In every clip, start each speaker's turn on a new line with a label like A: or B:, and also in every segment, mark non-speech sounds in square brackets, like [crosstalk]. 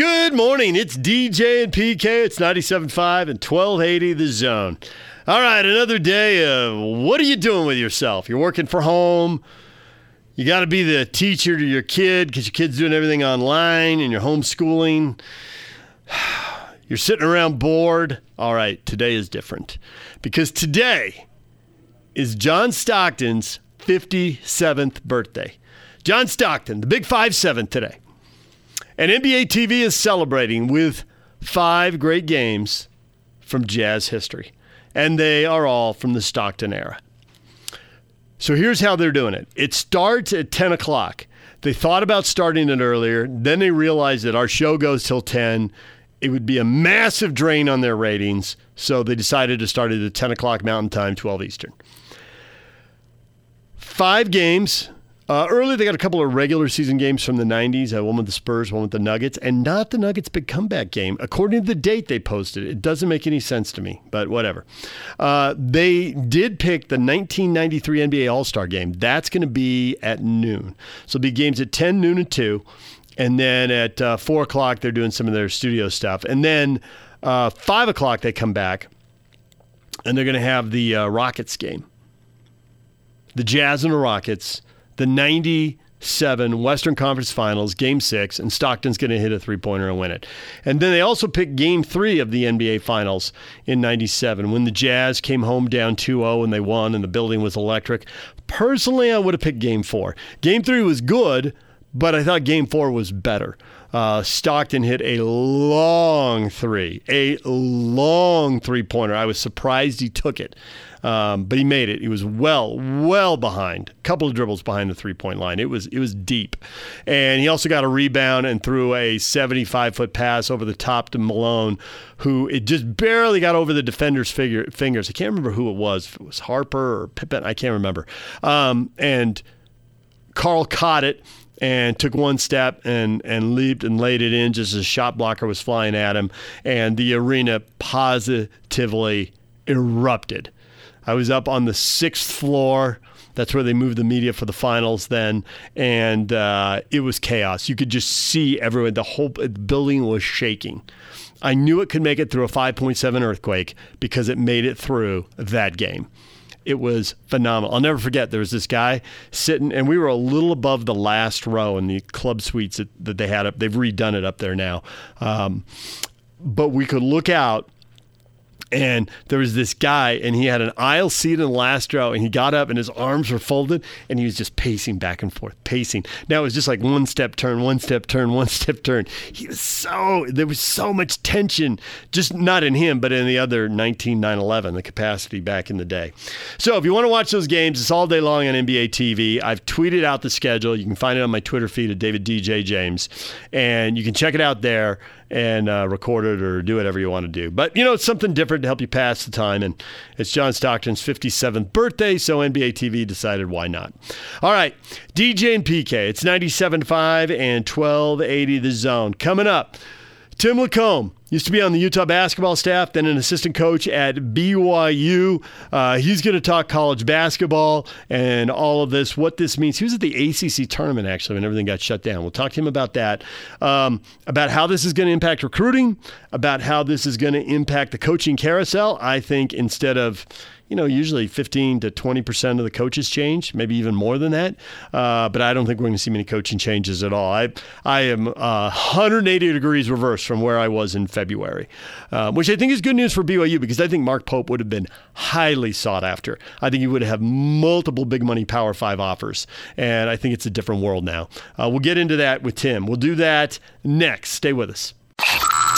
A: Good morning. It's DJ and PK. It's 97.5 and 1280 The Zone. All right, another day of what are you doing with yourself? You're working for home. You got to be the teacher to your kid because your kid's doing everything online and you're homeschooling. [sighs] You're sitting around bored. All right, today is different because today is John Stockton's 57th birthday. John Stockton, the big 5 7 today. And NBA TV is celebrating with five great games from Jazz history. And they are all from the Stockton era. So here's how they're doing it it starts at 10 o'clock. They thought about starting it earlier. Then they realized that our show goes till 10. It would be a massive drain on their ratings. So they decided to start it at 10 o'clock Mountain Time, 12 Eastern. Five games. Uh, early, they got a couple of regular season games from the 90s, uh, one with the Spurs, one with the Nuggets, and not the Nuggets' big comeback game. According to the date they posted, it doesn't make any sense to me, but whatever. Uh, they did pick the 1993 NBA All Star game. That's going to be at noon. So it'll be games at 10, noon, and 2. And then at uh, 4 o'clock, they're doing some of their studio stuff. And then uh, 5 o'clock, they come back, and they're going to have the uh, Rockets game. The Jazz and the Rockets the 97 Western Conference Finals, Game 6, and Stockton's going to hit a three pointer and win it. And then they also picked Game 3 of the NBA Finals in 97 when the Jazz came home down 2 0 and they won and the building was electric. Personally, I would have picked Game 4. Game 3 was good, but I thought Game 4 was better. Uh, Stockton hit a long three, a long three pointer. I was surprised he took it. Um, but he made it. He was well, well behind, a couple of dribbles behind the three point line. It was it was deep, and he also got a rebound and threw a 75 foot pass over the top to Malone, who it just barely got over the defender's figure, fingers. I can't remember who it was. If it was Harper or Pippen, I can't remember. Um, and Karl caught it and took one step and and leaped and laid it in just as a shot blocker was flying at him, and the arena positively erupted. I was up on the sixth floor. That's where they moved the media for the finals then, and uh, it was chaos. You could just see everyone. The whole building was shaking. I knew it could make it through a 5.7 earthquake because it made it through that game. It was phenomenal. I'll never forget. There was this guy sitting, and we were a little above the last row in the club suites that, that they had up. They've redone it up there now, um, but we could look out and there was this guy, and he had an aisle seat in the last row, and he got up, and his arms were folded, and he was just pacing back and forth, pacing. Now it was just like one step turn, one step turn, [laughs] one step turn. He was so there was so much tension, just not in him, but in the other 19 11 the capacity back in the day. So if you want to watch those games, it's all day long on NBA TV. I've tweeted out the schedule. You can find it on my Twitter feed at David DJ James, and you can check it out there and uh, record it or do whatever you want to do. But, you know, it's something different to help you pass the time. And it's John Stockton's 57th birthday, so NBA TV decided why not. All right, DJ and PK, it's 97.5 and 1280 the zone. Coming up, Tim LaComb Used to be on the Utah basketball staff, then an assistant coach at BYU. Uh, he's going to talk college basketball and all of this, what this means. He was at the ACC tournament, actually, when everything got shut down. We'll talk to him about that, um, about how this is going to impact recruiting, about how this is going to impact the coaching carousel. I think instead of you know, usually 15 to 20% of the coaches change, maybe even more than that. Uh, but I don't think we're going to see many coaching changes at all. I, I am uh, 180 degrees reverse from where I was in February, uh, which I think is good news for BYU because I think Mark Pope would have been highly sought after. I think he would have multiple big money Power Five offers. And I think it's a different world now. Uh, we'll get into that with Tim. We'll do that next. Stay with us.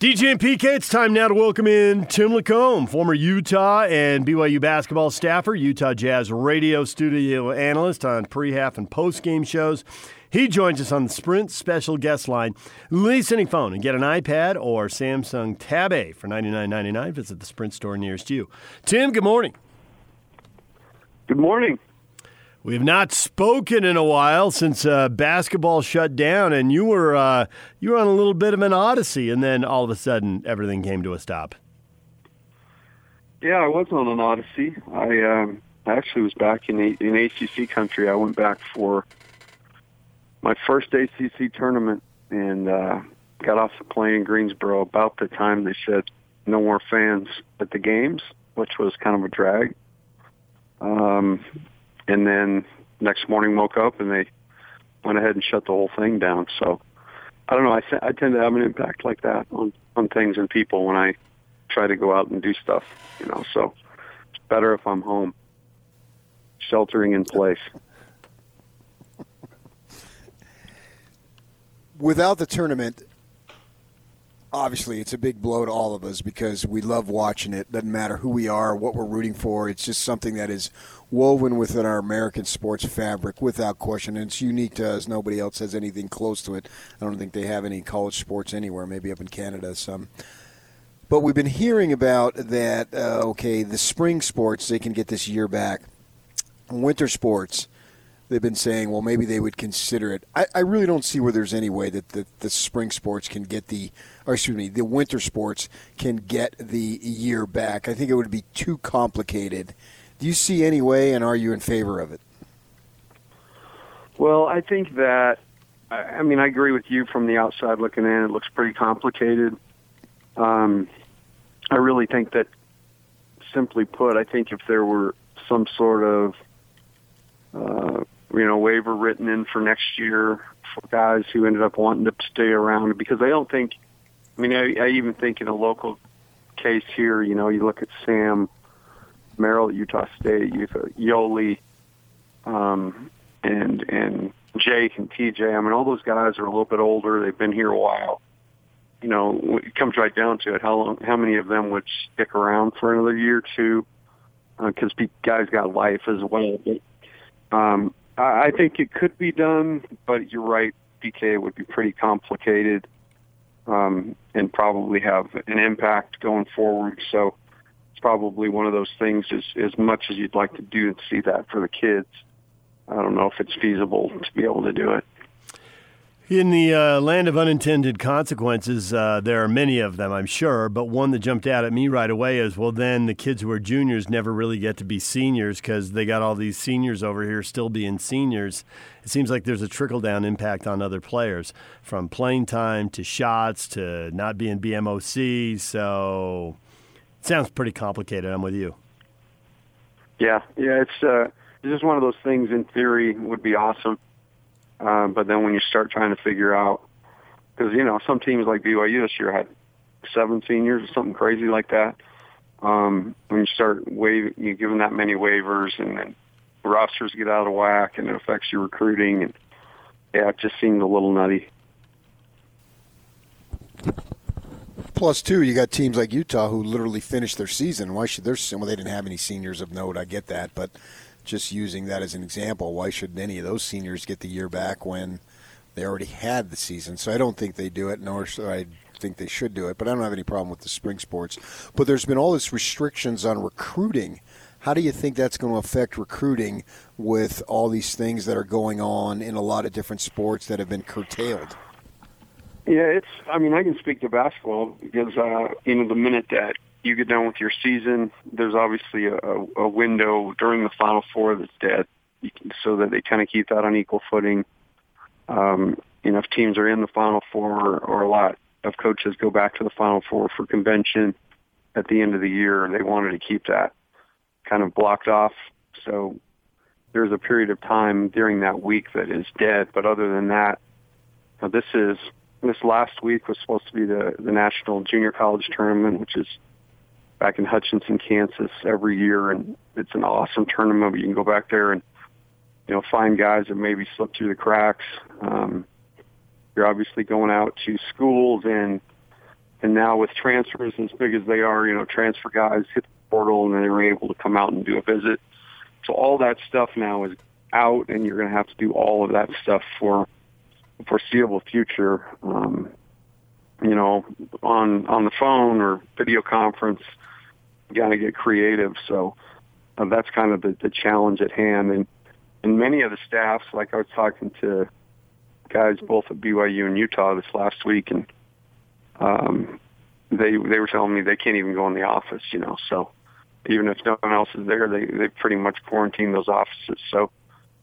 A: DJ and PK, it's time now to welcome in Tim LaComb, former Utah and BYU basketball staffer, Utah Jazz radio studio analyst on pre-half and post-game shows. He joins us on the Sprint special guest line. Lease any phone and get an iPad or Samsung Tab A for $99.99. Visit the Sprint store nearest you. Tim, good morning.
B: Good morning.
A: We have not spoken in a while since uh, basketball shut down, and you were uh, you were on a little bit of an odyssey, and then all of a sudden everything came to a stop.
B: Yeah, I was on an odyssey. I um, actually was back in in ACC country. I went back for my first ACC tournament and uh, got off the plane in Greensboro about the time they said no more fans at the games, which was kind of a drag. Um, and then next morning woke up and they went ahead and shut the whole thing down. So I don't know. I, I tend to have an impact like that on on things and people when I try to go out and do stuff. You know, so it's better if I'm home, sheltering in place.
C: Without the tournament, obviously it's a big blow to all of us because we love watching it. Doesn't matter who we are, what we're rooting for. It's just something that is woven within our American sports fabric without question. And it's unique to us. Nobody else has anything close to it. I don't think they have any college sports anywhere, maybe up in Canada some. But we've been hearing about that, uh, okay, the spring sports, they can get this year back. Winter sports, they've been saying, well, maybe they would consider it. I, I really don't see where there's any way that the, the spring sports can get the, or excuse me, the winter sports can get the year back. I think it would be too complicated do you see any way, and are you in favor of it?
B: Well, I think that, I mean, I agree with you from the outside looking in. It looks pretty complicated. Um, I really think that, simply put, I think if there were some sort of, uh, you know, waiver written in for next year for guys who ended up wanting to stay around because I don't think, I mean, I, I even think in a local case here, you know, you look at Sam Merrill at Utah State, Yoeli, um, and and Jake and TJ. I mean, all those guys are a little bit older. They've been here a while. You know, it comes right down to it. How long? How many of them would stick around for another year or two? Because uh, guys got life as well. Um, I, think it could be done, but you're right. PK would be pretty complicated um, and probably have an impact going forward. So it's probably one of those things as as much as you'd like to do and see that for the kids. I don't know if it's feasible to be able to do it.
A: In the uh, land of unintended consequences, uh, there are many of them, I'm sure. But one that jumped out at me right away is well, then the kids who are juniors never really get to be seniors because they got all these seniors over here still being seniors. It seems like there's a trickle down impact on other players from playing time to shots to not being BMOC. So it Sounds pretty complicated. I'm with you.
B: Yeah, yeah, it's uh, it's just one of those things. In theory, would be awesome, uh, but then when you start trying to figure out, because you know some teams like BYU this year had seven seniors or something crazy like that. Um, when you start wave, you give that many waivers, and then rosters get out of whack, and it affects your recruiting, and yeah, it just seemed a little nutty.
C: Plus, two, you got teams like Utah who literally finished their season. Why should their well, they didn't have any seniors of note. I get that, but just using that as an example, why should any of those seniors get the year back when they already had the season? So I don't think they do it, nor should I think they should do it. But I don't have any problem with the spring sports. But there's been all this restrictions on recruiting. How do you think that's going to affect recruiting with all these things that are going on in a lot of different sports that have been curtailed?
B: Yeah, it's. I mean, I can speak to basketball because uh, you know the minute that you get done with your season, there's obviously a, a window during the Final Four that's dead, so that they kind of keep that on equal footing. Um, you know, if teams are in the Final Four, or a lot of coaches go back to the Final Four for convention at the end of the year, they wanted to keep that kind of blocked off. So there's a period of time during that week that is dead. But other than that, this is this last week was supposed to be the, the National Junior College Tournament, which is back in Hutchinson, Kansas every year. And it's an awesome tournament. You can go back there and, you know, find guys that maybe slipped through the cracks. Um, you're obviously going out to schools and, and now with transfers as big as they are, you know, transfer guys hit the portal and they were able to come out and do a visit. So all that stuff now is out and you're going to have to do all of that stuff for foreseeable future. Um, you know, on on the phone or video conference, got to get creative. So uh, that's kind of the, the challenge at hand. And and many of the staffs, like I was talking to guys both at BYU and Utah this last week, and um, they they were telling me they can't even go in the office. You know, so even if no one else is there, they they pretty much quarantine those offices. So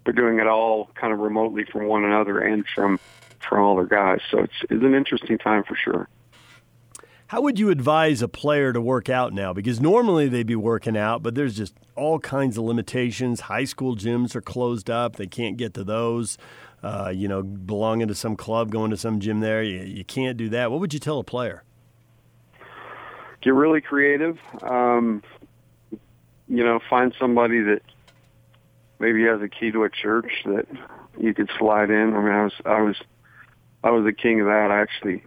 B: they're doing it all kind of remotely from one another and from from all their guys. So it's it's an interesting time for sure.
A: How would you advise a player to work out now? Because normally they'd be working out, but there's just all kinds of limitations. High school gyms are closed up; they can't get to those. Uh, you know, belonging to some club, going to some gym there, you, you can't do that. What would you tell a player?
B: Get really creative. Um, you know, find somebody that maybe has a key to a church that you could slide in. I mean, I was I was I was the king of that. Actually,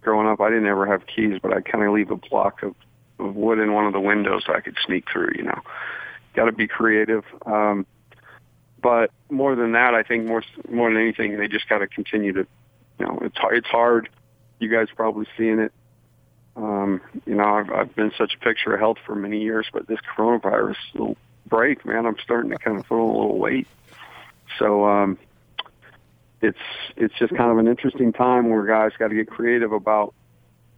B: growing up, I didn't ever have keys, but I kind of leave a block of, of wood in one of the windows so I could sneak through. You know, got to be creative. Um, but more than that, I think more more than anything, they just got to continue to, you know, it's it's hard. You guys probably seeing it. Um, you know, I've, I've been such a picture of health for many years, but this coronavirus little break, man, I'm starting to kind of throw a little weight. So um, it's it's just kind of an interesting time where guys got to get creative about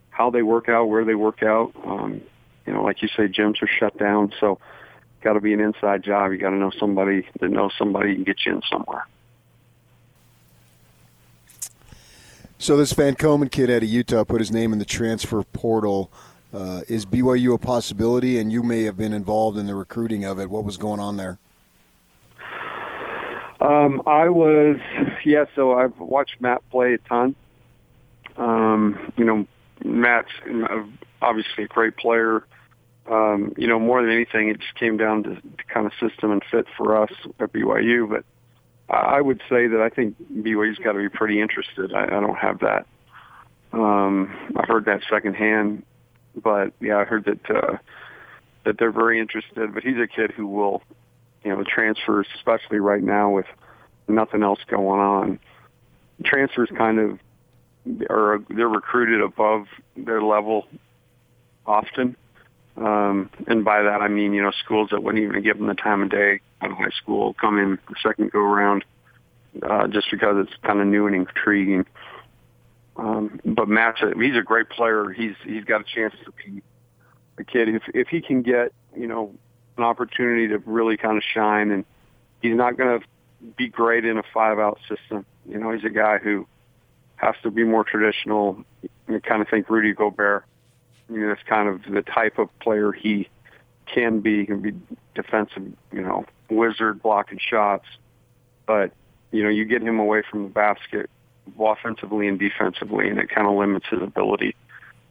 B: how they work out, where they work out. Um, you know, like you say, gyms are shut down, so got to be an inside job. You got to know somebody that knows somebody and get you in somewhere.
C: So this Van Komen kid out of Utah put his name in the transfer portal. Uh, is BYU a possibility? And you may have been involved in the recruiting of it. What was going on there?
B: Um, I was, yeah. So I've watched Matt play a ton. Um, you know, Matt's obviously a great player. Um, you know, more than anything, it just came down to, to kind of system and fit for us at BYU. But I would say that I think BYU's got to be pretty interested. I, I don't have that. Um, I heard that secondhand, but yeah, I heard that uh, that they're very interested. But he's a kid who will you know, transfers, especially right now with nothing else going on. Transfers kind of are they're recruited above their level often. Um, and by that I mean, you know, schools that wouldn't even give them the time of day out of high school come in the second go around uh, just because it's kind of new and intriguing. Um, but Matt's a, he's a great player. He's he's got a chance to be a kid if if he can get you know an opportunity to really kind of shine. And he's not going to be great in a five out system. You know, he's a guy who has to be more traditional. You kind of think Rudy Gobert. You know, that's kind of the type of player he can be. He can be defensive, you know, wizard blocking shots. But, you know, you get him away from the basket offensively and defensively, and it kind of limits his ability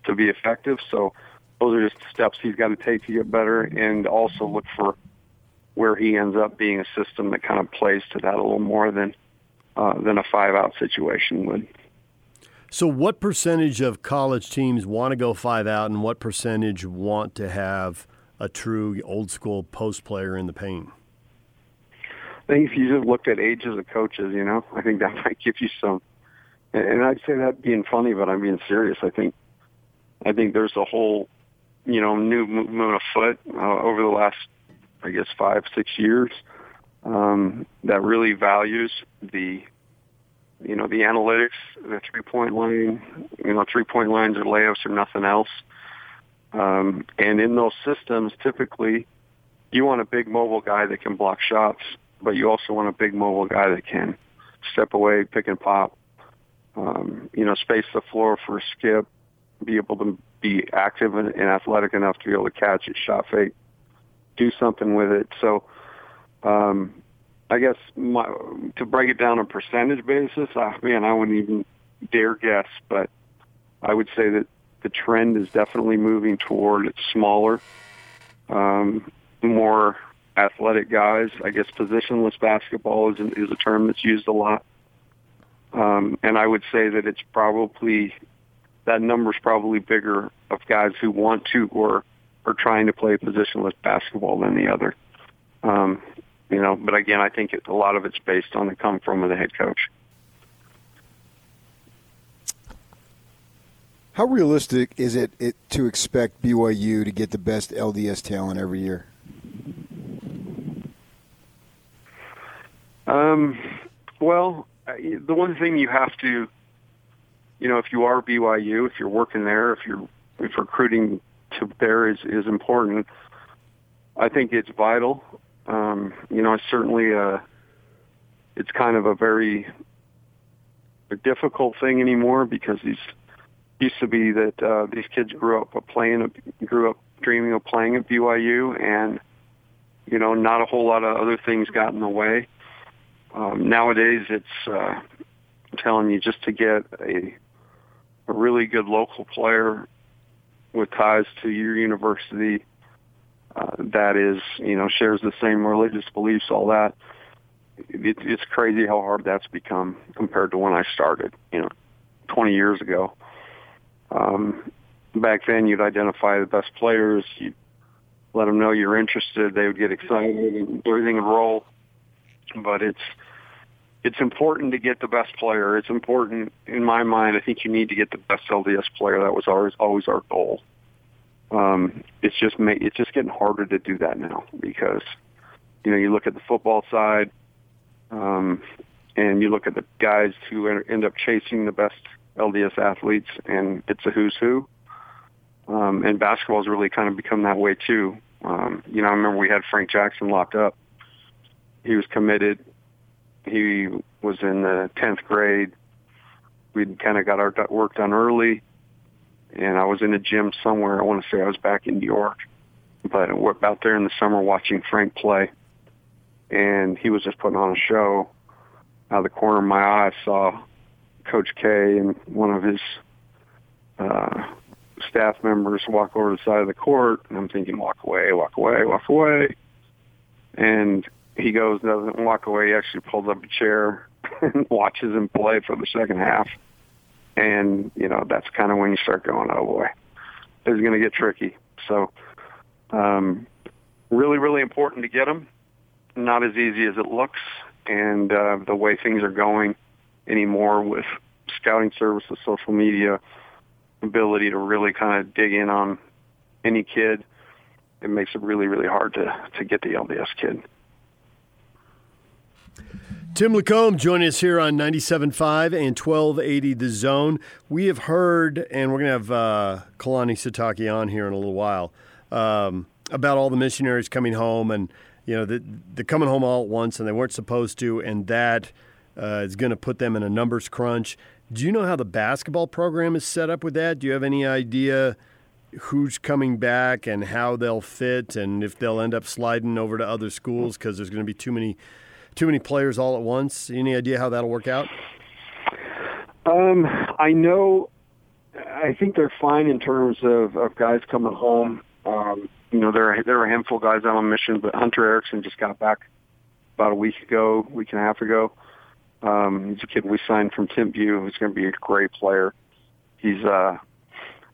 B: to be effective. So those are just steps he's got to take to get better, and also look for where he ends up being a system that kind of plays to that a little more than uh, than a five out situation would.
A: So, what percentage of college teams want to go five out, and what percentage want to have a true old school post player in the paint?
B: I think if you just looked at ages of coaches, you know, I think that [laughs] might give you some. And I'd say that being funny, but I'm being serious. I think, I think there's a whole you know, new movement afoot uh, over the last, I guess, five, six years um, that really values the, you know, the analytics, the three-point line, you know, three-point lines or layups or nothing else. Um, and in those systems, typically, you want a big mobile guy that can block shots, but you also want a big mobile guy that can step away, pick and pop, um, you know, space the floor for a skip, be able to be active and, and athletic enough to be able to catch it, shot fake, do something with it. So, um, I guess my, to break it down on a percentage basis, uh, man, I wouldn't even dare guess, but I would say that the trend is definitely moving toward smaller, um, more athletic guys. I guess positionless basketball is, is a term that's used a lot. Um, and I would say that it's probably that number is probably bigger of guys who want to or are trying to play positionless basketball than the other. Um, you know, but again, I think it, a lot of it's based on the come from of the head coach.
C: How realistic is it, it to expect BYU to get the best LDS talent every year?
B: Um, well, the one thing you have to, you know, if you are BYU, if you're working there, if you're if recruiting to there is is important. I think it's vital. Um, you know, certainly a, it's kind of a very a difficult thing anymore because these used to be that uh, these kids grew up playing, grew up dreaming of playing at BYU, and you know, not a whole lot of other things got in the way. Um, nowadays, it's uh, I'm telling you just to get a a really good local player with ties to your university uh, that is, you know, shares the same religious beliefs, all that. It, it's crazy how hard that's become compared to when I started, you know, 20 years ago. Um, back then, you'd identify the best players, you'd let them know you're interested, they would get excited, and everything would roll. But it's it's important to get the best player. It's important in my mind. I think you need to get the best LDS player. That was always always our goal. Um, it's just ma- it's just getting harder to do that now because you know you look at the football side, um, and you look at the guys who end up chasing the best LDS athletes, and it's a who's who. Um, and basketball has really kind of become that way too. Um, you know, I remember we had Frank Jackson locked up. He was committed he was in the 10th grade. We'd kind of got our work done early, and I was in a gym somewhere. I want to say I was back in New York, but we're out there in the summer watching Frank play, and he was just putting on a show. Out of the corner of my eye, I saw Coach K and one of his uh, staff members walk over to the side of the court, and I'm thinking, walk away, walk away, walk away. And he goes, doesn't walk away. He actually pulls up a chair [laughs] and watches him play for the second half. And, you know, that's kind of when you start going, oh boy, is going to get tricky. So, um, really, really important to get them. Not as easy as it looks. And uh, the way things are going anymore with scouting services, social media, ability to really kind of dig in on any kid, it makes it really, really hard to, to get the LDS kid.
A: Tim LaComb joining us here on 97.5 and 1280 The Zone. We have heard, and we're going to have uh, Kalani Sitake on here in a little while, um, about all the missionaries coming home and, you know, the, the coming home all at once and they weren't supposed to, and that uh, is going to put them in a numbers crunch. Do you know how the basketball program is set up with that? Do you have any idea who's coming back and how they'll fit and if they'll end up sliding over to other schools because there's going to be too many – too many players all at once? Any idea how that'll work out?
B: Um, I know. I think they're fine in terms of, of guys coming home. Um, you know, there are, there are a handful of guys out on mission, but Hunter Erickson just got back about a week ago, week and a half ago. Um, he's a kid we signed from Timpview who's going to be a great player. He's, uh,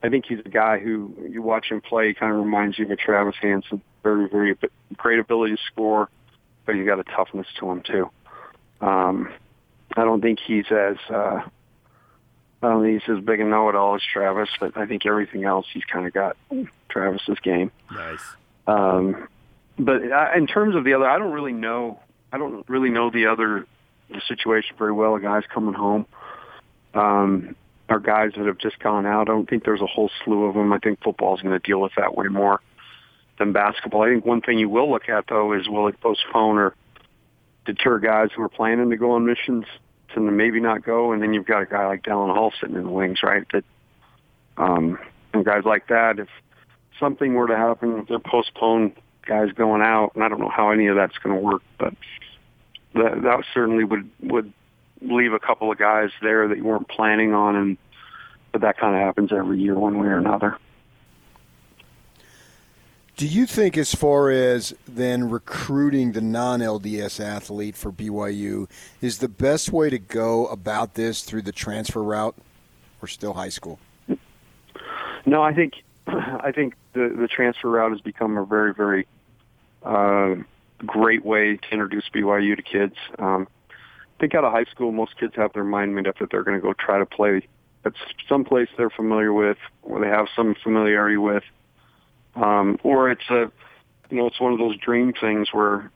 B: I think he's a guy who you watch him play, he kind of reminds you of Travis Hansen. Very, very great ability to score but he's got a toughness to him too. Um, I don't think he's as uh, I don't think he's as big a know-it-all as Travis, but I think everything else he's kind of got Travis's game.
A: Nice.
B: Um, but in terms of the other, I don't really know. I don't really know the other the situation very well. The guys coming home um, are guys that have just gone out. I don't think there's a whole slew of them. I think football's going to deal with that way more than basketball. I think one thing you will look at though is will it postpone or deter guys who are planning to go on missions to maybe not go, and then you've got a guy like Dallin Hall sitting in the wings, right? That um, and guys like that, if something were to happen, they're postponed guys going out, and I don't know how any of that's going to work, but that, that certainly would would leave a couple of guys there that you weren't planning on, and but that kind of happens every year, one way or another.
C: Do you think, as far as then recruiting the non LDS athlete for BYU, is the best way to go about this through the transfer route or still high school?
B: No, I think [clears throat] I think the the transfer route has become a very very uh, great way to introduce BYU to kids. Um, I think out of high school, most kids have their mind made up that they're going to go try to play at some place they're familiar with, or they have some familiarity with, um, or it's a, you know, it's one of those dream things where,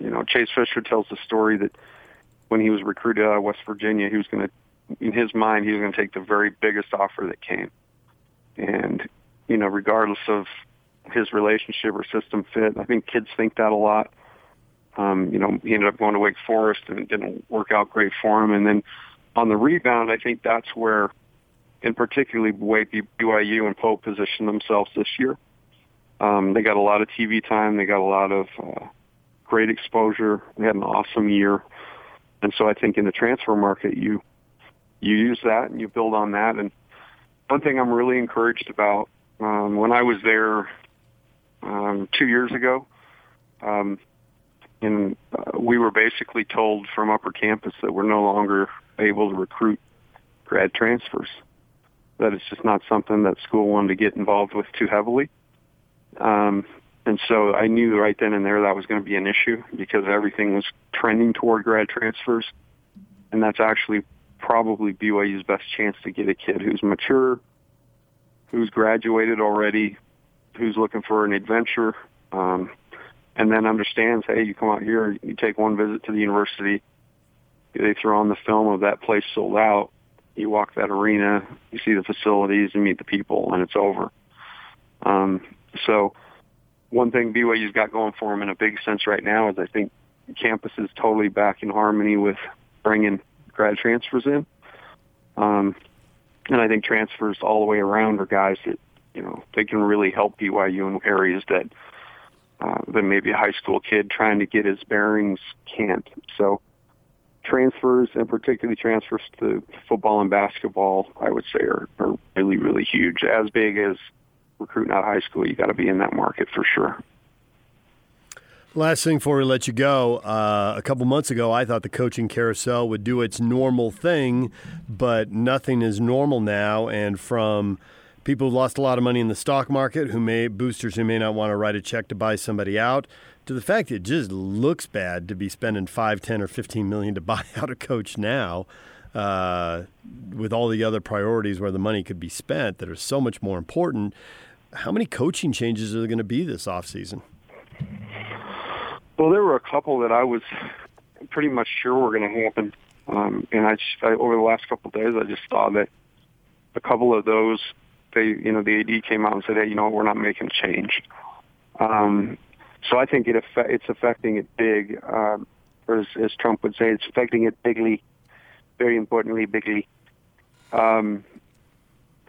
B: you know, Chase Fischer tells the story that when he was recruited out of West Virginia, he was going to, in his mind, he was going to take the very biggest offer that came, and you know, regardless of his relationship or system fit, I think kids think that a lot. Um, you know, he ended up going to Wake Forest and it didn't work out great for him. And then on the rebound, I think that's where, in particularly way BYU and Pope positioned themselves this year. Um, they got a lot of TV time. They got a lot of uh, great exposure. They had an awesome year. And so I think in the transfer market, you you use that and you build on that. And one thing I'm really encouraged about um, when I was there um, two years ago, um, and uh, we were basically told from upper campus that we're no longer able to recruit grad transfers. That it's just not something that school wanted to get involved with too heavily. Um, and so I knew right then and there that was going to be an issue because everything was trending toward grad transfers. And that's actually probably BYU's best chance to get a kid who's mature, who's graduated already, who's looking for an adventure, um, and then understands, hey, you come out here, you take one visit to the university, they throw on the film of that place sold out, you walk that arena, you see the facilities, you meet the people, and it's over. Um, so one thing BYU's got going for them in a big sense right now is I think campus is totally back in harmony with bringing grad transfers in. Um, and I think transfers all the way around are guys that, you know, they can really help BYU in areas that uh, that maybe a high school kid trying to get his bearings can't. So transfers, and particularly transfers to football and basketball, I would say are, are really, really huge. As big as recruiting out of high school, you got to be in that market for sure.
A: Last thing before we let you go, uh, a couple months ago, I thought the coaching carousel would do its normal thing, but nothing is normal now. And from people who lost a lot of money in the stock market, who may boosters who may not want to write a check to buy somebody out, to the fact that it just looks bad to be spending five, ten, or fifteen million to [laughs] buy out a coach now, uh, with all the other priorities where the money could be spent that are so much more important. How many coaching changes are there going to be this offseason?
B: Well, there were a couple that I was pretty much sure were going to happen, um, and I, just, I over the last couple of days I just saw that a couple of those they you know the AD came out and said, hey, you know we're not making a change. Um, so I think it it's affecting it big, um, or as, as Trump would say, it's affecting it bigly. Very importantly, bigly. Um,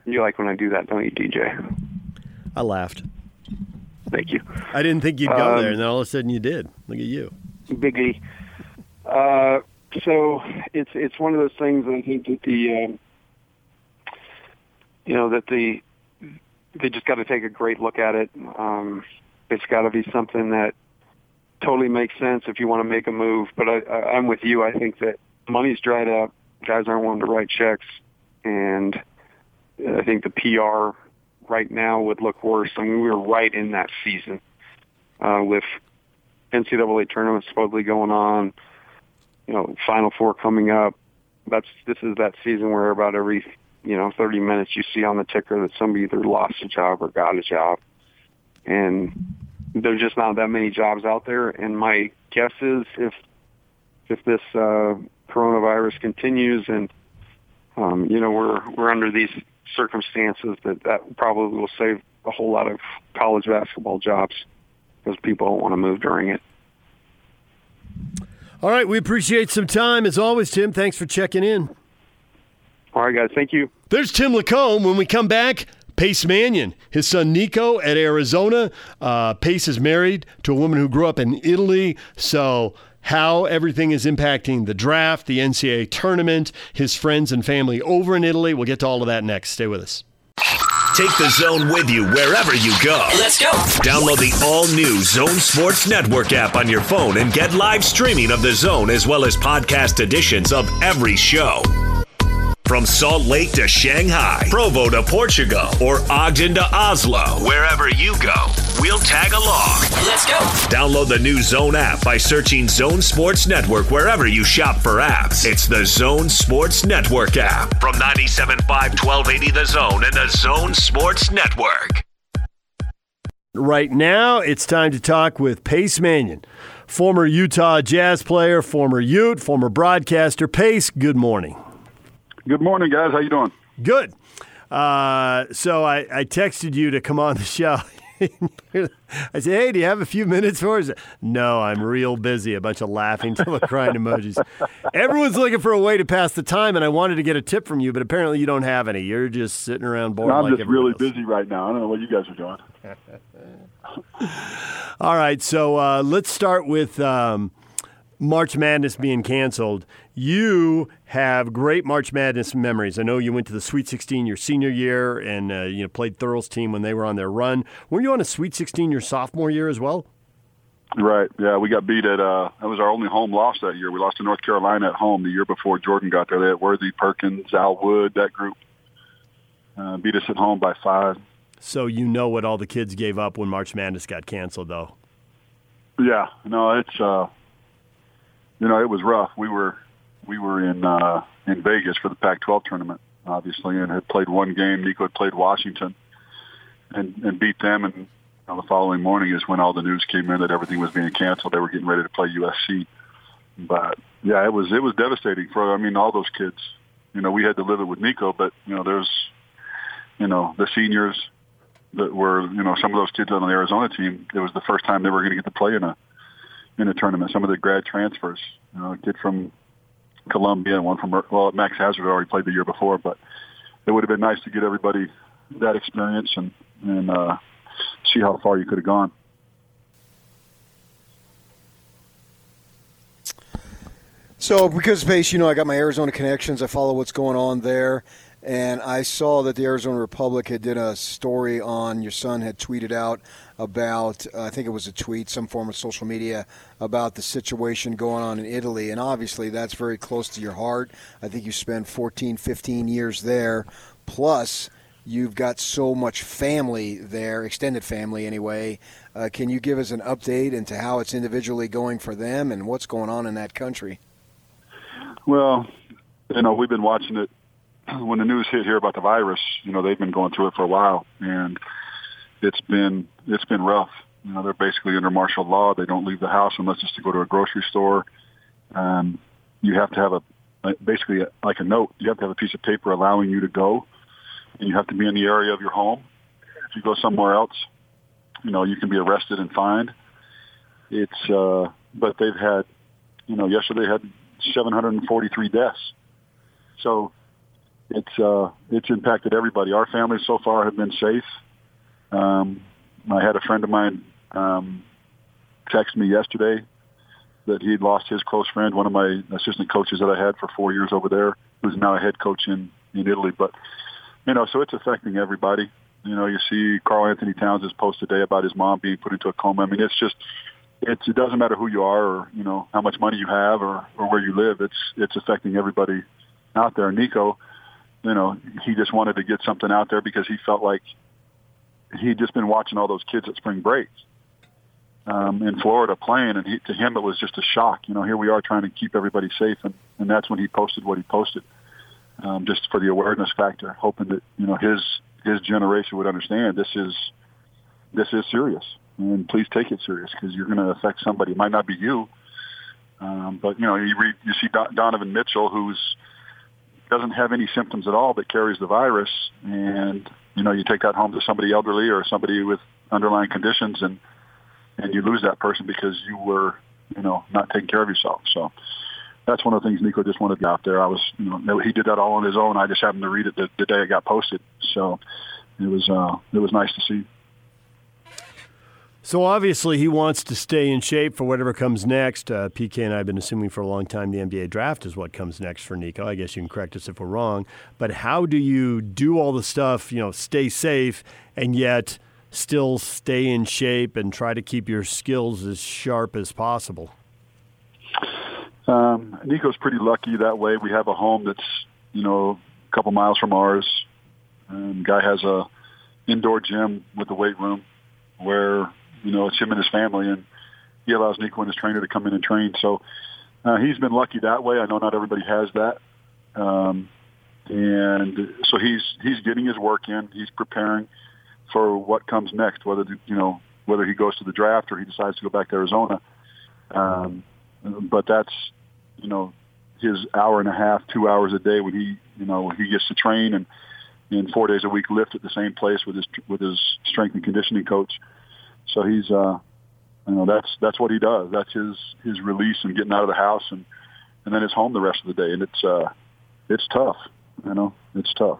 B: you like when I do that, don't you, DJ?
A: I laughed.
B: Thank you.
A: I didn't think you'd go
B: Um,
A: there, and then all of a sudden you did. Look at you.
B: Bigly. Uh, so it's it's one of those things. I think that the um, you know that the they just got to take a great look at it. Um, it's got to be something that totally makes sense if you want to make a move. But I, I, I'm with you. I think that money's dried up. Guys aren't willing to write checks, and I think the PR right now would look worse. I mean, we were right in that season uh, with NCAA tournament supposedly going on. You know, Final Four coming up. That's this is that season where about every you know 30 minutes you see on the ticker that somebody either lost a job or got a job, and there's just not that many jobs out there. And my guess is if if this uh, coronavirus continues and um, you know we're we're under these circumstances that that probably will save a whole lot of college basketball jobs because people don't want to move during it.
A: All right, we appreciate some time as always, Tim. Thanks for checking in.
B: All right, guys. Thank you.
A: There's Tim LaComb. When we come back, Pace Mannion, his son Nico at Arizona. Uh, Pace is married to a woman who grew up in Italy. So, how everything is impacting the draft, the NCAA tournament, his friends and family over in Italy. We'll get to all of that next. Stay with us.
D: Take the zone with you wherever you go.
E: Let's go.
D: Download the all new Zone Sports Network app on your phone and get live streaming of the zone as well as podcast editions of every show. From Salt Lake to Shanghai, Provo to Portugal, or Ogden to Oslo, wherever you go, we'll tag along.
E: Let's go.
D: Download the new Zone app by searching Zone Sports Network wherever you shop for apps. It's the Zone Sports Network app from 97.5 1280 The Zone and the Zone Sports Network.
A: Right now, it's time to talk with Pace Mannion, former Utah Jazz player, former Ute, former broadcaster. Pace, good morning.
F: Good morning, guys. How you doing?
A: Good. Uh, so I, I texted you to come on the show. [laughs] I said, "Hey, do you have a few minutes for us?" No, I'm real busy. A bunch of laughing, till crying emojis. Everyone's looking for a way to pass the time, and I wanted to get a tip from you, but apparently you don't have any. You're just sitting around bored.
F: I'm
A: like
F: just really
A: else.
F: busy right now. I don't know what you guys are doing. [laughs]
A: All right, so uh, let's start with um, March Madness being canceled. You have great March Madness memories. I know you went to the Sweet 16 your senior year, and uh, you know played Thurl's team when they were on their run. Were you on a Sweet 16 your sophomore year as well?
F: Right. Yeah, we got beat at. uh That was our only home loss that year. We lost to North Carolina at home the year before Jordan got there. They had Worthy, Perkins, Al Wood, that group. Uh, beat us at home by five.
A: So you know what all the kids gave up when March Madness got canceled, though.
F: Yeah. No, it's. uh You know, it was rough. We were we were in uh in Vegas for the Pac-12 tournament, obviously, and had played one game. Nico had played Washington, and and beat them. And on the following morning is when all the news came in that everything was being canceled. They were getting ready to play USC. But yeah, it was it was devastating for I mean all those kids. You know, we had to live it with Nico, but you know, there's you know the seniors that were you know some of those kids on the Arizona team. It was the first time they were going to get to play in a in a tournament. Some of the grad transfers, you know, a kid from Columbia and one from well Max Hazzard already played the year before, but it would have been nice to get everybody that experience and and uh, see how far you could have gone.
C: So, because Pace, you know, I got my Arizona connections. I follow what's going on there, and I saw that the Arizona Republic had did a story on your son had tweeted out about. Uh, I think it was a tweet, some form of social media about the situation going on in Italy, and obviously that's very close to your heart. I think you spent 14, 15 years there, plus. You've got so much family there, extended family anyway. Uh, can you give us an update into how it's individually going for them and what's going on in that country?
F: Well, you know, we've been watching it [clears throat] when the news hit here about the virus. You know, they've been going through it for a while, and it's been it's been rough. You know, they're basically under martial law. They don't leave the house unless it's to go to a grocery store. Um, you have to have a basically a, like a note. You have to have a piece of paper allowing you to go, and you have to be in the area of your home. If you go somewhere else, you know, you can be arrested and fined. It's uh, but they've had, you know, yesterday had 743 deaths. So it's uh, it's impacted everybody. Our families so far have been safe. Um, I had a friend of mine um, text me yesterday that he'd lost his close friend, one of my assistant coaches that I had for four years over there, who's now a head coach in in Italy. But you know, so it's affecting everybody. You know, you see Karl-Anthony Towns posted today about his mom being put into a coma. I mean, it's just it's it doesn't matter who you are or you know how much money you have or or where you live. It's it's affecting everybody out there. Nico, you know, he just wanted to get something out there because he felt like he'd just been watching all those kids at spring break um, in Florida playing, and he, to him it was just a shock. You know, here we are trying to keep everybody safe, and and that's when he posted what he posted, um, just for the awareness factor, hoping that you know his his generation would understand this is this is serious and please take it serious because you're going to affect somebody. It might not be you, um, but you know you read you see Don- Donovan Mitchell who's doesn't have any symptoms at all but carries the virus, and you know you take that home to somebody elderly or somebody with underlying conditions, and and you lose that person because you were you know not taking care of yourself. So. That's one of the things Nico just wanted to be out there. I was, you know, he did that all on his own. I just happened to read it the, the day it got posted, so it was uh, it was nice to see.
A: So obviously he wants to stay in shape for whatever comes next. Uh, PK and I have been assuming for a long time the NBA draft is what comes next for Nico. I guess you can correct us if we're wrong. But how do you do all the stuff, you know, stay safe and yet still stay in shape and try to keep your skills as sharp as possible?
F: Um, Nico's pretty lucky that way. We have a home that's, you know, a couple miles from ours. Guy has a indoor gym with a weight room where you know it's him and his family, and he allows Nico and his trainer to come in and train. So uh, he's been lucky that way. I know not everybody has that. Um, and so he's he's getting his work in. He's preparing for what comes next, whether you know whether he goes to the draft or he decides to go back to Arizona. Um, but that's you know his hour and a half, two hours a day when he you know he gets to train and and four days a week lift at the same place with his with his strength and conditioning coach. So he's uh, you know that's that's what he does. That's his his release and getting out of the house and and then it's home the rest of the day. And it's uh, it's tough. You know, it's tough.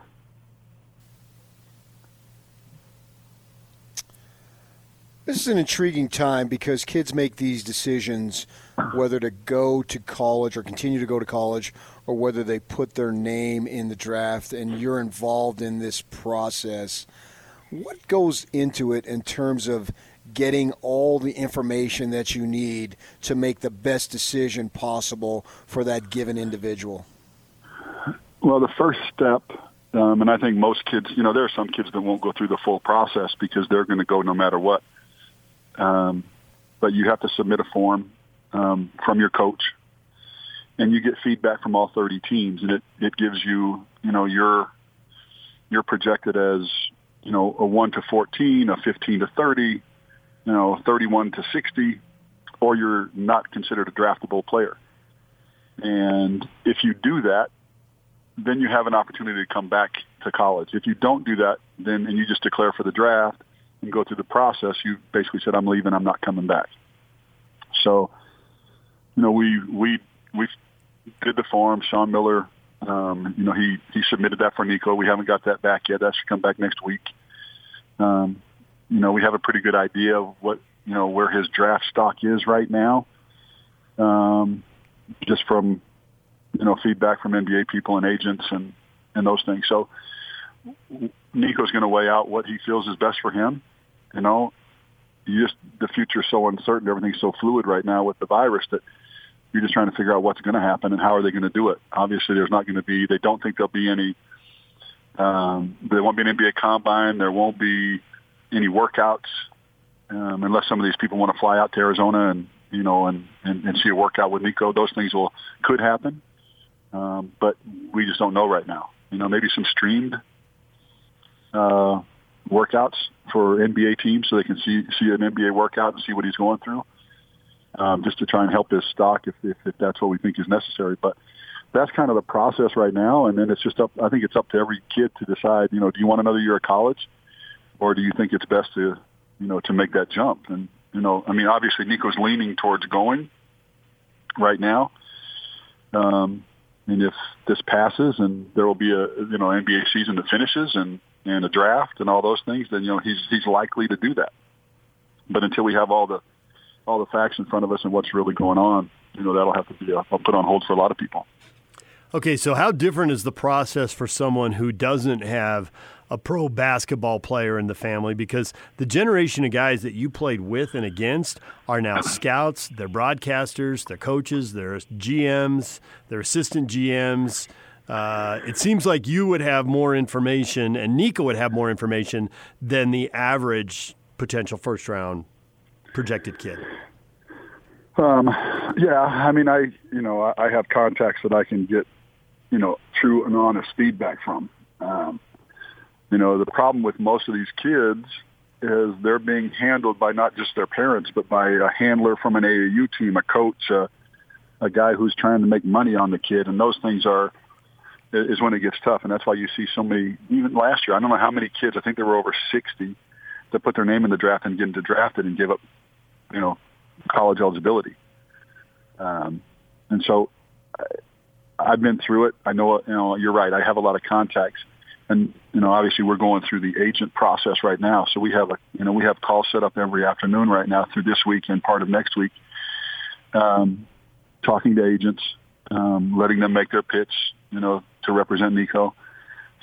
C: This is an intriguing time because kids make these decisions whether to go to college or continue to go to college or whether they put their name in the draft and you're involved in this process. What goes into it in terms of getting all the information that you need to make the best decision possible for that given individual?
F: Well, the first step, um, and I think most kids, you know, there are some kids that won't go through the full process because they're going to go no matter what. Um, but you have to submit a form um, from your coach, and you get feedback from all 30 teams, and it it gives you, you know, you're you're projected as, you know, a one to 14, a 15 to 30, you know, 31 to 60, or you're not considered a draftable player. And if you do that, then you have an opportunity to come back to college. If you don't do that, then and you just declare for the draft and go through the process, you basically said, "I'm leaving. I'm not coming back." So, you know, we we we did the form. Sean Miller, um, you know, he he submitted that for Nico. We haven't got that back yet. That should come back next week. Um, you know, we have a pretty good idea of what you know where his draft stock is right now. Um, just from you know, feedback from NBA people and agents and, and those things. So Nico's going to weigh out what he feels is best for him. You know, you just, the future is so uncertain. Everything's so fluid right now with the virus that you're just trying to figure out what's going to happen and how are they going to do it. Obviously, there's not going to be, they don't think there'll be any, um, there won't be an NBA combine. There won't be any workouts um, unless some of these people want to fly out to Arizona and, you know, and, and, and see a workout with Nico. Those things will, could happen um, but we just don't know right now. You know, maybe some streamed uh, workouts for NBA teams so they can see see an NBA workout and see what he's going through, um, just to try and help his stock if, if if that's what we think is necessary. But that's kind of the process right now, and then it's just up. I think it's up to every kid to decide. You know, do you want another year of college, or do you think it's best to, you know, to make that jump? And you know, I mean, obviously Nico's leaning towards going right now. Um, and if this passes and there will be a you know NBA season that finishes and and a draft and all those things, then you know he's he's likely to do that. But until we have all the all the facts in front of us and what's really going on, you know that'll have to be put on hold for a lot of people.
A: Okay, so how different is the process for someone who doesn't have a pro basketball player in the family? Because the generation of guys that you played with and against are now [clears throat] scouts, they're broadcasters, they're coaches, they're GMs, they're assistant GMs. Uh, it seems like you would have more information and Nico would have more information than the average potential first round projected kid.
F: Um, yeah, I mean, I you know I, I have contacts that I can get you know, true and honest feedback from. Um, you know, the problem with most of these kids is they're being handled by not just their parents, but by a handler from an AAU team, a coach, uh, a guy who's trying to make money on the kid, and those things are is when it gets tough, and that's why you see so many. Even last year, I don't know how many kids. I think there were over sixty that put their name in the draft and get into drafted and give up, you know, college eligibility. Um, and so I've been through it. I know, you know, you're right. I have a lot of contacts, and you know, obviously, we're going through the agent process right now. So we have a, you know, we have calls set up every afternoon right now through this week and part of next week, um, talking to agents, um, letting them make their pitch, you know, to represent Nico,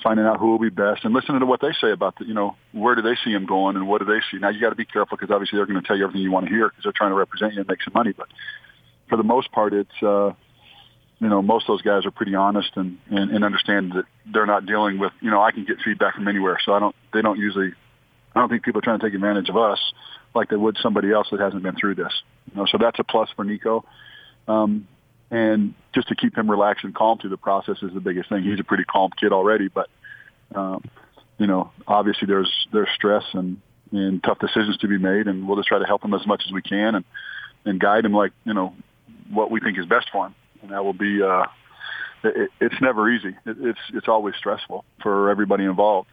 F: finding out who will be best, and listening to what they say about the, you know, where do they see him going and what do they see. Now you got to be careful because obviously they're going to tell you everything you want to hear because they're trying to represent you and make some money. But for the most part, it's. uh you know, most of those guys are pretty honest and, and, and understand that they're not dealing with, you know, I can get feedback from anywhere. So I don't, they don't usually, I don't think people are trying to take advantage of us like they would somebody else that hasn't been through this. You know, so that's a plus for Nico. Um, and just to keep him relaxed and calm through the process is the biggest thing. He's a pretty calm kid already, but, um, you know, obviously there's, there's stress and, and tough decisions to be made and we'll just try to help him as much as we can and, and guide him like, you know, what we think is best for him and that will be. Uh, it, it's never easy. It, it's it's always stressful for everybody involved.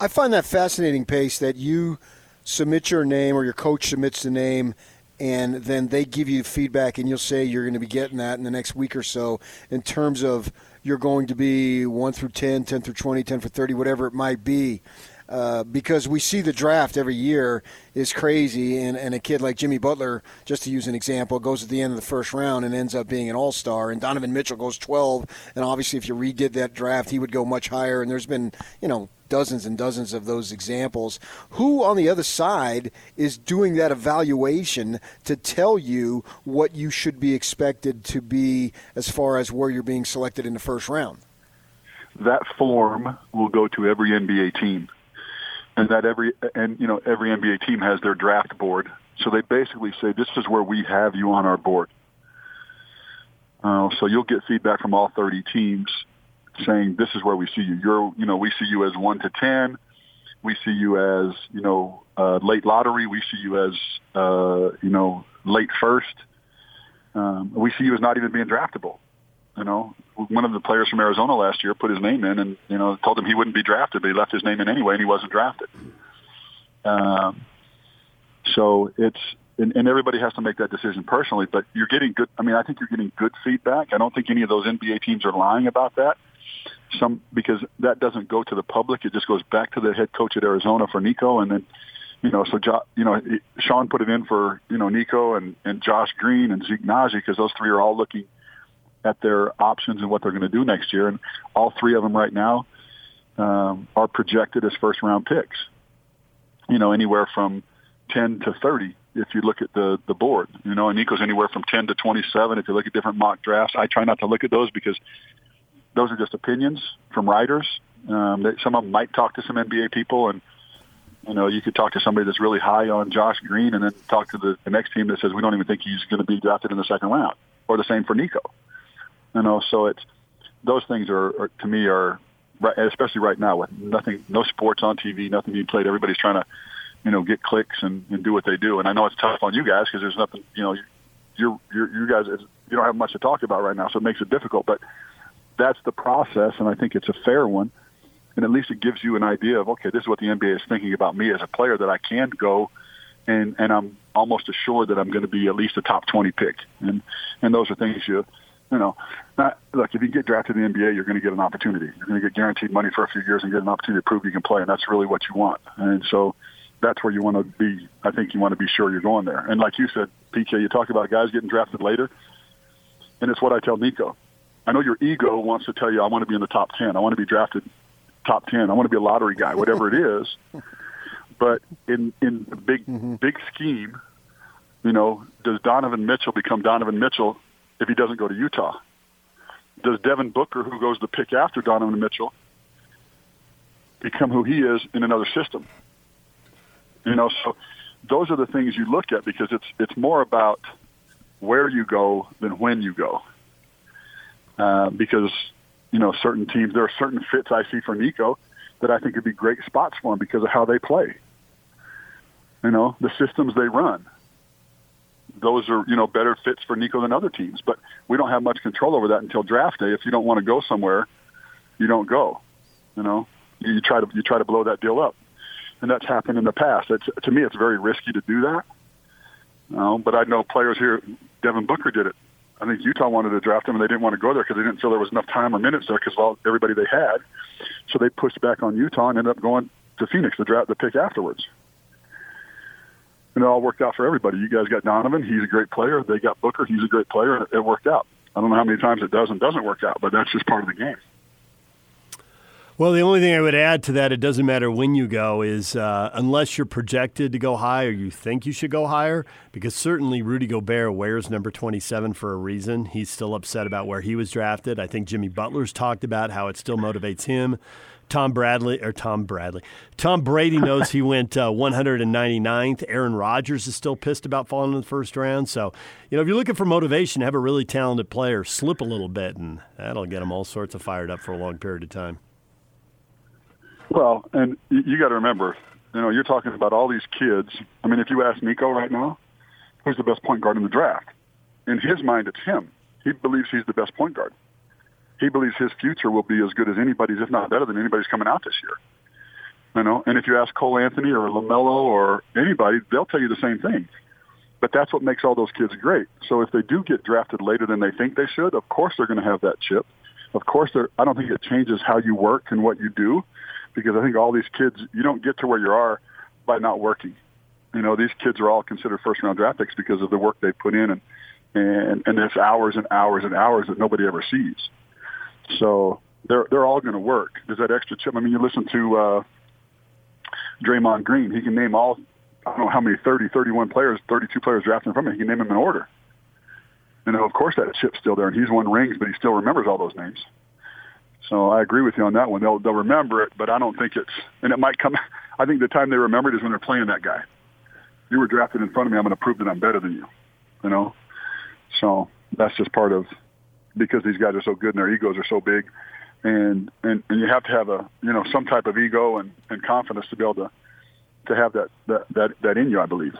C: I find that fascinating, Pace, that you submit your name or your coach submits the name and then they give you feedback and you'll say you're going to be getting that in the next week or so in terms of you're going to be 1 through 10 10 through 20 10 for 30 whatever it might be uh, because we see the draft every year is crazy, and, and a kid like Jimmy Butler, just to use an example, goes at the end of the first round and ends up being an all star, and Donovan Mitchell goes 12, and obviously if you redid that draft, he would go much higher, and there's been, you know, dozens and dozens of those examples. Who on the other side is doing that evaluation to tell you what you should be expected to be as far as where you're being selected in the first round?
F: That form will go to every NBA team and that every and you know every NBA team has their draft board. So they basically say this is where we have you on our board. Uh, so you'll get feedback from all 30 teams saying this is where we see you. You're you know we see you as one to ten. We see you as you know uh, late lottery. We see you as uh, you know late first. Um, we see you as not even being draftable. You know, one of the players from Arizona last year put his name in, and you know, told him he wouldn't be drafted, but he left his name in anyway, and he wasn't drafted. Um, so it's and, and everybody has to make that decision personally. But you're getting good. I mean, I think you're getting good feedback. I don't think any of those NBA teams are lying about that. Some because that doesn't go to the public. It just goes back to the head coach at Arizona for Nico, and then you know, so jo- you know, Sean put it in for you know Nico and and Josh Green and Zeke Nnaji because those three are all looking at their options and what they're going to do next year. And all three of them right now um, are projected as first round picks. You know, anywhere from 10 to 30 if you look at the the board. You know, and Nico's anywhere from 10 to 27 if you look at different mock drafts. I try not to look at those because those are just opinions from writers. Um, they, some of them might talk to some NBA people and you know, you could talk to somebody that's really high on Josh Green and then talk to the, the next team that says we don't even think he's going to be drafted in the second round, or the same for Nico. You know, so it's those things are, are to me are especially right now with nothing, no sports on TV, nothing being played. Everybody's trying to, you know, get clicks and, and do what they do. And I know it's tough on you guys because there's nothing, you know, you're, you're, you guys, you don't have much to talk about right now, so it makes it difficult. But that's the process, and I think it's a fair one. And at least it gives you an idea of okay, this is what the NBA is thinking about me as a player that I can go, and and I'm almost assured that I'm going to be at least a top 20 pick. And and those are things you you know, not, look, if you get drafted in the NBA, you're going to get an opportunity. You're going to get guaranteed money for a few years and get an opportunity to prove you can play, and that's really what you want. And so that's where you want to be. I think you want to be sure you're going there. And like you said, PK, you talked about guys getting drafted later, and it's what I tell Nico. I know your ego wants to tell you, I want to be in the top 10. I want to be drafted top 10. I want to be a lottery guy, whatever it is. [laughs] But in, in the big, mm-hmm. big scheme, you know, does Donovan Mitchell become Donovan Mitchell if he doesn't go to Utah? Does Devin Booker, who goes the pick after Donovan Mitchell, become who he is in another system? You know, so those are the things you look at because it's it's more about where you go than when you go. Uh, because you know certain teams, there are certain fits I see for Nico that I think would be great spots for him because of how they play. You know, the systems they run those are you know better fits for Nico than other teams. But we don't have much control over that until draft day. If you don't want to go somewhere, you don't go. You know, you try to you try to blow that deal up, and that's happened in the past. It's, to me, it's very risky to do that. You know, but I know players here. Devin Booker did it. I think Utah wanted to draft him, and they didn't want to go there because they didn't feel there was enough time or minutes there because of all everybody they had. So they pushed back on Utah and ended up going to Phoenix to draft the pick afterwards and it all worked out for everybody. You guys got Donovan; he's a great player. They got Booker; he's a great player, and it worked out. I don't know how many times it does and doesn't work out, but that's just part of the game.
A: Well, the only thing I would add to that, it doesn't matter when you go, is uh, unless you're projected to go high or you think you should go higher, because certainly Rudy Gobert wears number 27 for a reason. He's still upset about where he was drafted. I think Jimmy Butler's talked about how it still motivates him. Tom Bradley or Tom Bradley. Tom Brady knows he went uh, 199th. Aaron Rodgers is still pissed about falling in the first round. So, you know, if you're looking for motivation, have a really talented player slip a little bit, and that'll get them all sorts of fired up for a long period of time.
F: Well, and you got to remember, you know, you're talking about all these kids. I mean, if you ask Nico right now, who's the best point guard in the draft? In his mind, it's him. He believes he's the best point guard he believes his future will be as good as anybody's, if not better than anybody's coming out this year. You know, and if you ask Cole Anthony or LaMelo or anybody, they'll tell you the same thing. But that's what makes all those kids great. So if they do get drafted later than they think they should, of course they're going to have that chip. Of course, they're, I don't think it changes how you work and what you do, because I think all these kids, you don't get to where you are by not working. You know, these kids are all considered first round draft picks because of the work they put in and and and there's hours and hours and hours that nobody ever sees. So they're they're all going to work. There's that extra chip. I mean, you listen to uh, Draymond Green. He can name all I don't know how many 30, 31 players, 32 players drafted from him. He can name them in order. Know, of course that chip's still there, and he's won rings, but he still remembers all those names. So I agree with you on that one. They'll they'll remember it, but I don't think it's and it might come. [laughs] I think the time they remember it is when they're playing that guy. You were drafted in front of me. I'm going to prove that I'm better than you. You know, so that's just part of because these guys are so good and their egos are so big, and and and you have to have a you know some type of ego and and confidence to be able to to have that that that, that in you, I believe.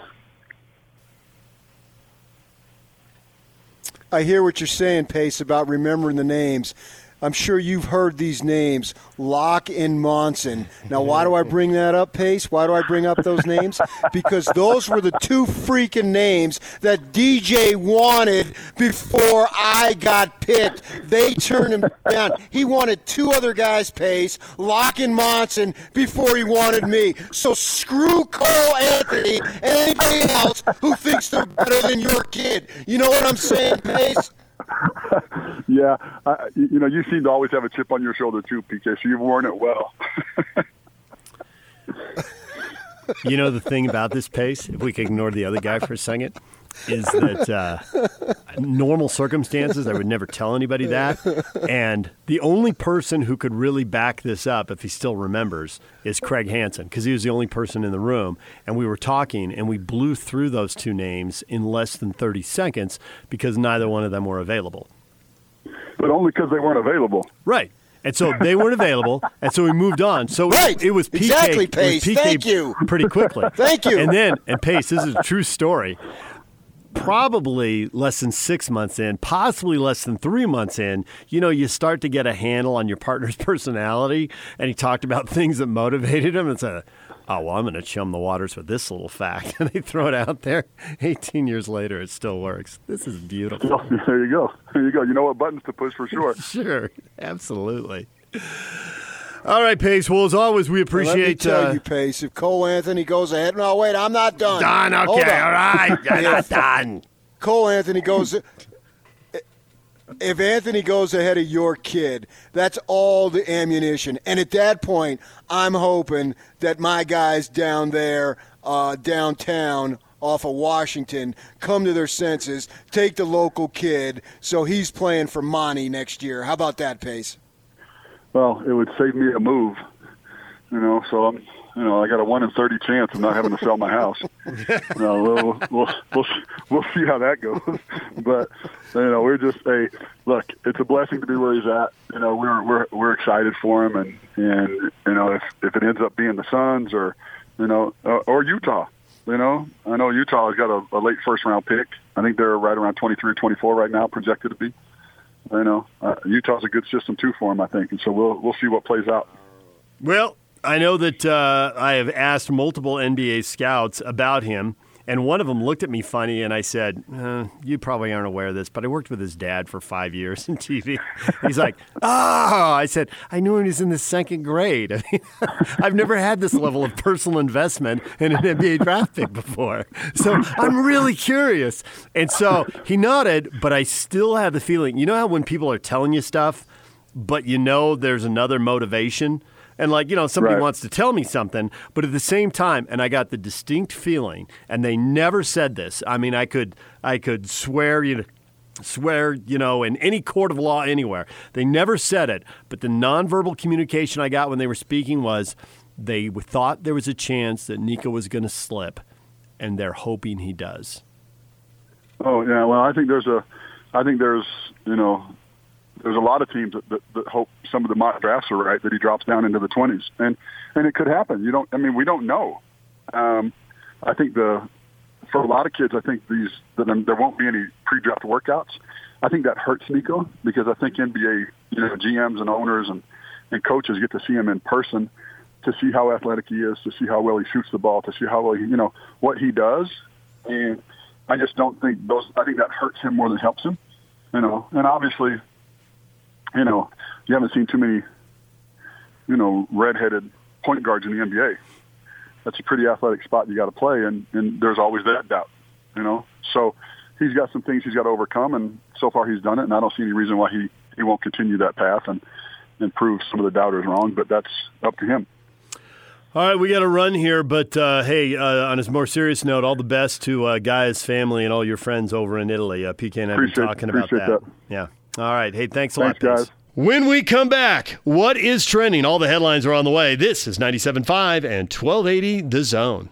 C: I hear what you're saying, Pace, about remembering the names. I'm sure you've heard these names, Locke and Monson. Now, why do I bring that up, Pace? Why do I bring up those names? Because those were the two freaking names that DJ wanted before I got picked. They turned him down. He wanted two other guys, Pace, Locke and Monson, before he wanted me. So screw Cole Anthony and anybody else who thinks they're better than your kid. You know what I'm saying, Pace? [laughs]
F: yeah, I, you know, you seem to always have a chip on your shoulder too, PK. So you've worn it well. [laughs]
A: you know the thing about this pace, if we could ignore the other guy for a second, is that uh, normal circumstances, I would never tell anybody that. And the only person who could really back this up, if he still remembers, is Craig Hansen, because he was the only person in the room. And we were talking, and we blew through those two names in less than 30 seconds because neither one of them were available.
F: But only because they weren't available.
A: Right. And so they weren't available, and so we moved on. So
C: right.
A: it was PK.
C: Exactly, Pace.
A: PK
C: Thank you.
A: Pretty quickly. [laughs]
C: Thank you.
A: And then, and Pace, this is a true story probably less than six months in, possibly less than three months in, you know, you start to get a handle on your partner's [laughs] personality. And he talked about things that motivated him. And said, oh, well, I'm going to chum the waters with this little fact. [laughs] And they throw it out there. 18 years later, it still works. This is beautiful.
F: Well, [laughs] there you go. There you go. You know what buttons to push for sure.
A: sure. Absolutely. All right, Pace. Well, as always, we appreciate. Let me
C: tell
A: uh,
C: you, Pace. If Cole Anthony goes ahead, no, wait, I'm not done.
A: Done. Okay. All right. [laughs] You're not done.
C: Cole Anthony goes. If Anthony goes ahead of your kid, that's all the ammunition. And at that point, I'm hoping that my guys down there, uh, downtown, off of Washington come to their senses, take the local kid, so he's playing for Monty next year. How about that, Pace?
F: Well, it would save me a move. You know, so I'm, you know, I got a one in thirty chance of not having to sell my house. [laughs] you know, we'll, we'll we'll we'll see how that goes. [laughs] but you know, we're just a look. It's a blessing to be where he's at. You know, we're we're we're excited for him, and and you know, if if it ends up being the Suns or you know or, or Utah, you know, I know Utah has got a, a late first round pick. I think they're right around twenty three or twenty four right now, projected to be you know, uh, Utah's a good system too for him, I think, and so we'll we'll see what plays out.
A: Well, I know that uh, I have asked multiple NBA scouts about him, and one of them looked at me funny, and I said, uh, "You probably aren't aware of this, but I worked with his dad for five years in TV." He's like, "Oh," I said, "I knew he was in the second grade. I [laughs] mean, I've never had this level of personal investment in an NBA draft pick before, so I'm really curious." And so he nodded, but I still have the feeling. You know how when people are telling you stuff but you know there's another motivation. And like, you know, somebody
F: Right.
A: wants to tell me something, but at the same time, and I got the distinct feeling, and they never said this. I mean, I could I could swear you swear, you know, in any court of law anywhere. They never said it, but the nonverbal communication I got when they were speaking was they thought there was a chance that Nico was going to slip, and they're hoping he does.
F: Oh yeah, well I think there's a, I think there's you know, there's a lot of teams that, that, that hope some of the mock drafts are right that he drops down into the 20s, and and it could happen. You don't, I mean, we don't know. Um, I think the for a lot of kids, I think these that there won't be any pre-draft workouts. I think that hurts Nico because I think NBA, you know, GMs and owners and and coaches get to see him in person to see how athletic he is, to see how well he shoots the ball, to see how well he, you know, what he does. And I just don't think those. I think that hurts him more than helps him. You know, and obviously, you know, you haven't seen too many, you know, redheaded point guards in the NBA. That's a pretty athletic spot you got to play, and and there's always that doubt. You know, so he's got some things he's got to overcome, and so far he's done it. And I don't see any reason why he he won't continue that path and and prove some of the doubters wrong. But that's up to him.
A: All right, we got to run here, but uh, hey, uh, on a more serious note, all the best to uh, Guy's family and all your friends over in Italy. Uh, PK and I have been talking about that.
F: that.
A: Yeah. All right. Hey, thanks a
F: Thanks,
A: lot, Pace.
F: guys.
A: When we come back, what is trending? All the headlines are on the way. This is 97.5 and 1280 The Zone.